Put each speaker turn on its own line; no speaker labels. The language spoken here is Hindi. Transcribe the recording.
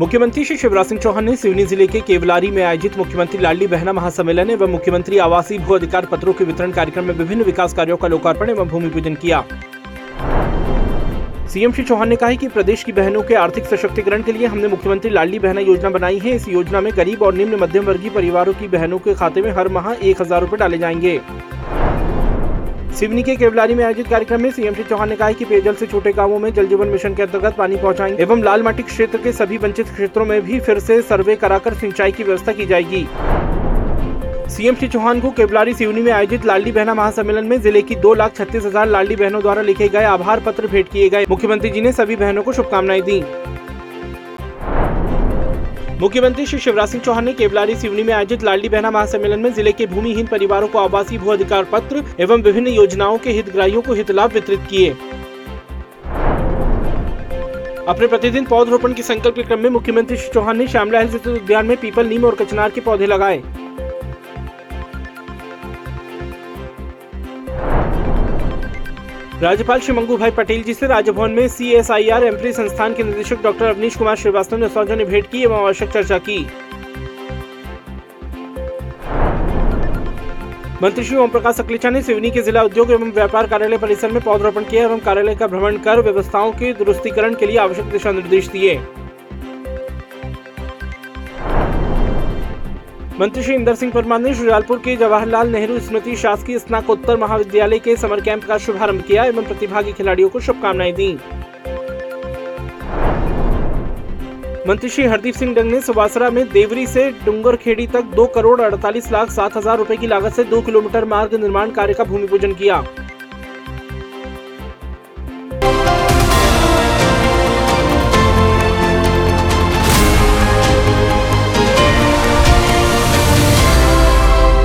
मुख्यमंत्री श्री शिवराज सिंह चौहान ने सिवनी ज़िले के केवलारी में आयोजित मुख्यमंत्री लाडली बहना महासम्मेलन एवं मुख्यमंत्री आवासीय भू अधिकार पत्रों के वितरण कार्यक्रम में विभिन्न विकास कार्यों का लोकार्पण एवं भूमि पूजन किया। सीएम श्री चौहान ने कहा कि प्रदेश की बहनों के आर्थिक सशक्तिकरण के लिए हमने मुख्यमंत्री लाडली बहना योजना बनाई है। इस योजना में गरीब और निम्न मध्यम वर्गीय परिवारों की बहनों के खाते में हर माह एक हज़ार रूपए डाले जाएँगे। सिवनी के केवलारी में आयोजित कार्यक्रम में सीएम श्री चौहान ने कहा कि पेयजल से छोटे गाँवों में जल जीवन मिशन के अंतर्गत पानी पहुंचाएँगे एवं लाल माटी क्षेत्र के सभी वंचित क्षेत्रों में भी फिर से सर्वे कराकर सिंचाई की व्यवस्था की जाएगी। सीएम श्री चौहान को केवलारी सिवनी में आयोजित लाडली बहना महासम्मेलन में ज़िले की दो लाख छत्तीस हज़ार लाडली बहनों द्वारा लिखे गए आभार पत्र भेंट किए गए। मुख्यमंत्री जी ने सभी बहनों को शुभकामनाएँ दी। मुख्यमंत्री श्री शिवराज सिंह चौहान ने केवलारी सिवनी में आयोजित लाडली बहना महासम्मेलन में ज़िले के भूमिहीन परिवारों को आवासीय भू अधिकार पत्र एवं विभिन्न योजनाओं के हितग्राहियों को हित लाभ वितरित किए। अपने प्रतिदिन पौधरोपण के संकल्प के क्रम में मुख्यमंत्री श्री चौहान ने श्यामला हिल्स स्थित उद्यान में पीपल नीम और कचनार के पौधे लगाए। राज्यपाल श्री मंगू भाई पटेल जी से राजभवन में सी एस आई आर एम्प्री संस्थान के निदेशक डॉक्टर अवनीश कुमार श्रीवास्तव ने सौजन्य भेंट की एवं आवश्यक चर्चा की। मंत्री श्री ओम प्रकाश अकलेचा ने सिवनी के जिला उद्योग एवं व्यापार कार्यालय परिसर में पौधरोपण किया एवं कार्यालय का भ्रमण कर व्यवस्थाओं के दुरुस्तीकरण के लिए आवश्यक दिशा निर्देश दिए। मंत्री श्री इंदर सिंह परमार ने शुजालपुर के जवाहरलाल नेहरू स्मृति शासकीय स्नाकोत्तर महाविद्यालय के समर कैंप का शुभारंभ किया एवं प्रतिभागी खिलाड़ियों को शुभकामनाएँ दी। मंत्री श्री हरदीप सिंह डंग ने सुबासरा में देवरी से डूंगरखेड़ी तक दो करोड़ अड़तालीस लाख सात हज़ार रूपए की लागत से दो किलोमीटर मार्ग निर्माण कार्य का भूमि पूजन किया।